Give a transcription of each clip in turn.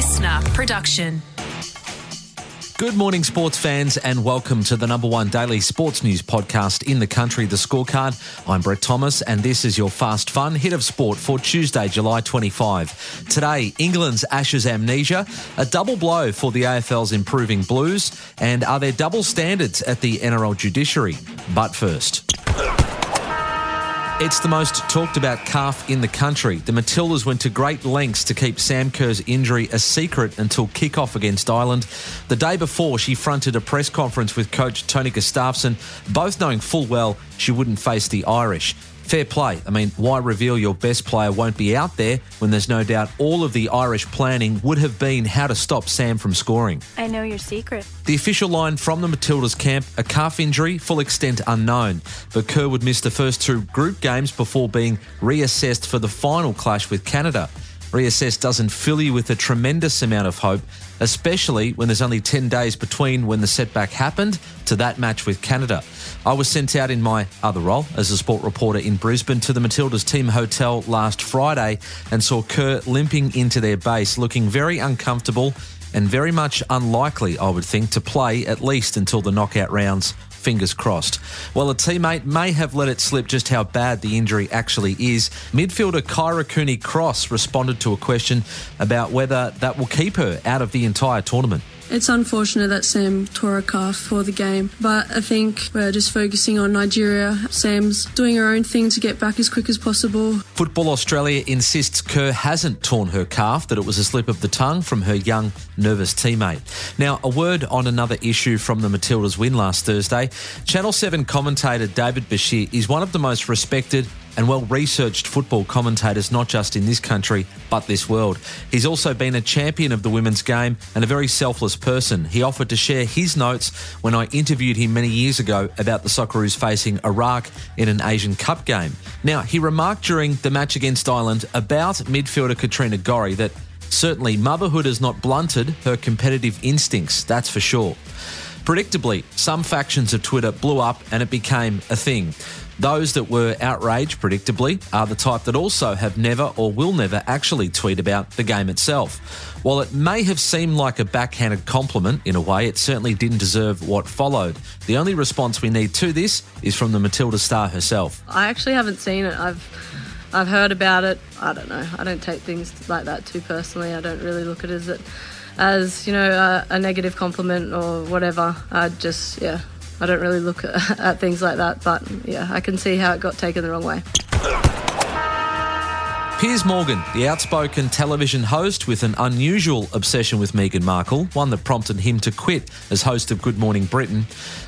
listener production. Good morning, sports fans, and welcome to the number one daily sports news podcast in the country, The Scorecard. I'm Brett Thomas, and this is your fast, fun hit of sport for Tuesday, July 25. Today, England's Ashes amnesia, a double blow for the AFL's improving Blues, and are there double standards at the NRL judiciary? But first. It's the most talked about calf in the country. The Matildas went to great lengths to keep Sam Kerr's injury a secret until kick-off against Ireland. The day before, she fronted a press conference with coach Tony Gustavsson, both knowing full well she wouldn't face the Irish fair play. I mean, why reveal your best player won't be out there when there's no doubt all of the Irish planning would have been how to stop Sam from scoring? I know your secret. The official line from the Matildas camp a calf injury, full extent unknown. But Kerr would miss the first two group games before being reassessed for the final clash with Canada. Reassess doesn't fill you with a tremendous amount of hope, especially when there's only 10 days between when the setback happened to that match with Canada. I was sent out in my other role as a sport reporter in Brisbane to the Matildas team hotel last Friday and saw Kerr limping into their base, looking very uncomfortable and very much unlikely, I would think, to play at least until the knockout rounds fingers crossed. Well, a teammate may have let it slip just how bad the injury actually is. Midfielder Kyra Cooney Cross responded to a question about whether that will keep her out of the entire tournament. It's unfortunate that Sam tore a calf for the game, but I think we're just focusing on Nigeria. Sam's doing her own thing to get back as quick as possible. Football Australia insists Kerr hasn't torn her calf, that it was a slip of the tongue from her young, nervous teammate. Now, a word on another issue from the Matildas' win last Thursday. Channel 7 commentator David Basheer is one of the most respected and well researched football commentators, not just in this country, but this world. He's also been a champion of the women's game and a very selfless person. He offered to share his notes when I interviewed him many years ago about the Socceroos facing Iraq in an Asian Cup game. Now, he remarked during the match against Ireland about midfielder Katrina Gorry that certainly motherhood has not blunted her competitive instincts, that's for sure. Predictably, some factions of Twitter blew up and it became a thing. Those that were outraged, predictably, are the type that also have never or will never actually tweet about the game itself. While it may have seemed like a backhanded compliment in a way, it certainly didn't deserve what followed. The only response we need to this is from the Matilda star herself. I actually haven't seen it. I've I've heard about it. I don't know. I don't take things like that too personally. I don't really look at it as it as you know a, a negative compliment or whatever. I just yeah I don't really look at, at things like that, but yeah, I can see how it got taken the wrong way. Piers Morgan, the outspoken television host with an unusual obsession with Meghan Markle, one that prompted him to quit as host of Good Morning Britain,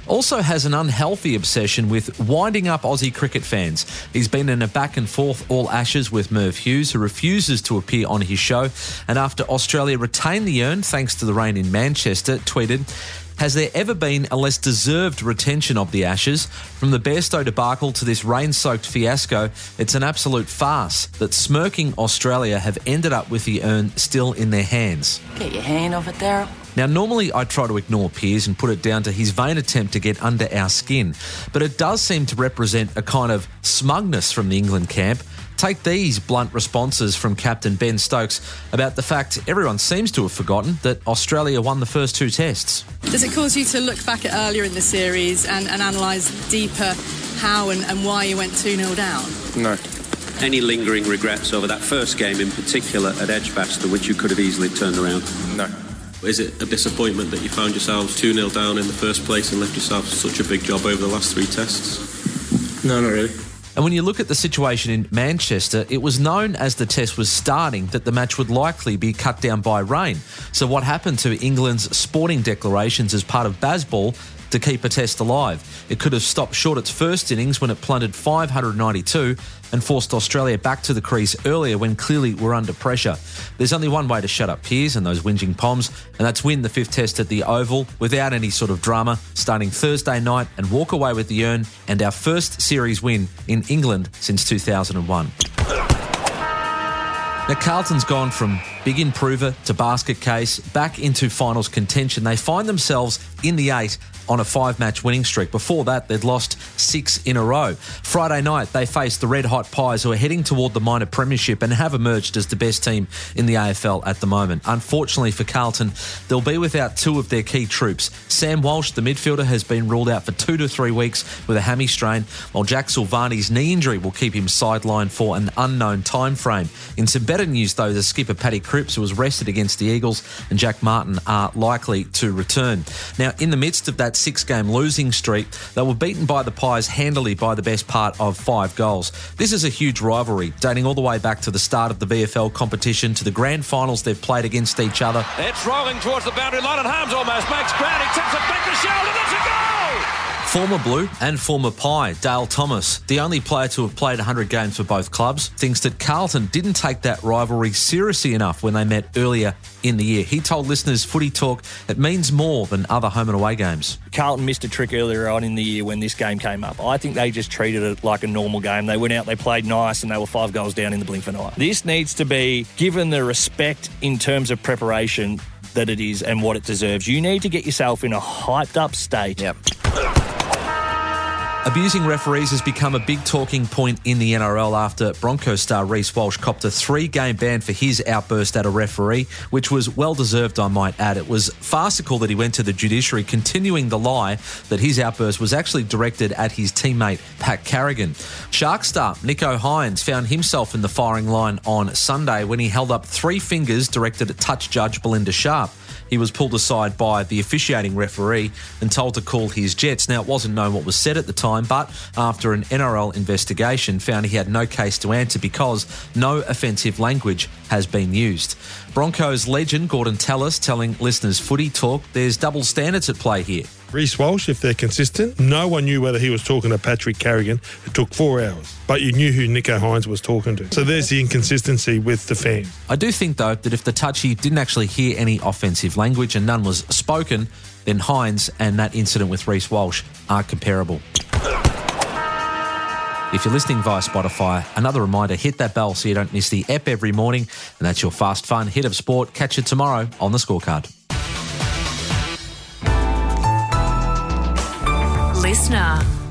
also has an unhealthy obsession with winding up Aussie cricket fans. He's been in a back and forth all ashes with Merv Hughes, who refuses to appear on his show, and after Australia retained the urn thanks to the rain in Manchester, tweeted, has there ever been a less deserved retention of the Ashes? From the Bairstow debacle to this rain soaked fiasco, it's an absolute farce that smirking Australia have ended up with the urn still in their hands. Get your hand off it, Daryl. Now, normally I try to ignore Piers and put it down to his vain attempt to get under our skin, but it does seem to represent a kind of smugness from the England camp Take these blunt responses from Captain Ben Stokes about the fact everyone seems to have forgotten that Australia won the first two tests. Does it cause you to look back at earlier in the series and, and analyse deeper how and, and why you went 2 0 down? No. Any lingering regrets over that first game in particular at Edgbaston, which you could have easily turned around? No. Is it a disappointment that you found yourselves 2 0 down in the first place and left yourselves such a big job over the last three tests? No, not really. And when you look at the situation in Manchester, it was known as the test was starting that the match would likely be cut down by rain. So, what happened to England's sporting declarations as part of Bazball to keep a test alive? It could have stopped short its first innings when it plundered 592 and forced Australia back to the crease earlier when clearly we're under pressure. There's only one way to shut up Piers and those whinging Poms, and that's win the fifth test at the Oval without any sort of drama, starting Thursday night and walk away with the urn and our first series win in England since 2001. Now, Carlton's gone from big improver to basket case, back into finals contention. They find themselves in the eight on a five match winning streak. Before that, they'd lost six in a row. Friday night, they faced the Red Hot Pies, who are heading toward the minor premiership and have emerged as the best team in the AFL at the moment. Unfortunately for Carlton, they'll be without two of their key troops. Sam Walsh, the midfielder, has been ruled out for two to three weeks with a hammy strain, while Jack Silvagni's knee injury will keep him sidelined for an unknown time frame. In some better news, though, the skipper Paddy Cripps, who was rested against the Eagles, and Jack Martin are likely to return. Now, in the midst of that six game losing streak, they were beaten by the Pies handily by the best part of five goals. This is a huge rivalry, dating all the way back to the start of the VFL competition to the grand finals they've played against each other. It's rolling towards the boundary line, and Harmes almost makes ground. He tips it back to Sheldon. That's a goal! Former Blue and former Pie, Dale Thomas, the only player to have played 100 games for both clubs, thinks that Carlton didn't take that rivalry seriously enough when they met earlier in the year. He told listeners Footy Talk it means more than other home and away games. Carlton missed a trick earlier on in the year when this game came up. I think they just treated it like a normal game. They went out, they played nice, and they were five goals down in the blink of an eye. This needs to be given the respect in terms of preparation that it is and what it deserves. You need to get yourself in a hyped up state. Yep. Abusing referees has become a big talking point in the NRL after Broncos star Reece Walsh copped a three game ban for his outburst at a referee, which was well deserved, I might add. It was farcical that he went to the judiciary, continuing the lie that his outburst was actually directed at his teammate Pat Carrigan. Shark star Nico Hynes found himself in the firing line on Sunday when he held up three fingers directed at touch judge Belinda Sharpe. He was pulled aside by the officiating referee and told to call his jets. Now, it wasn't known what was said at the time, but after an NRL investigation, found he had no case to answer because no offensive language has been used. Broncos legend Gordon Tallis telling listeners footy talk there's double standards at play here. Reece Walsh, if they're consistent, no one knew whether he was talking to Patrick Carrigan. It took four hours, but you knew who Nico Hynes was talking to. So there's the inconsistency with the fan. I do think, though, that if the touchy didn't actually hear any offensive language and none was spoken, then Hynes and that incident with Reece Walsh are comparable. If you're listening via Spotify, another reminder hit that bell so you don't miss the ep every morning. And that's your fast, fun hit of sport. Catch you tomorrow on the scorecard. Listener.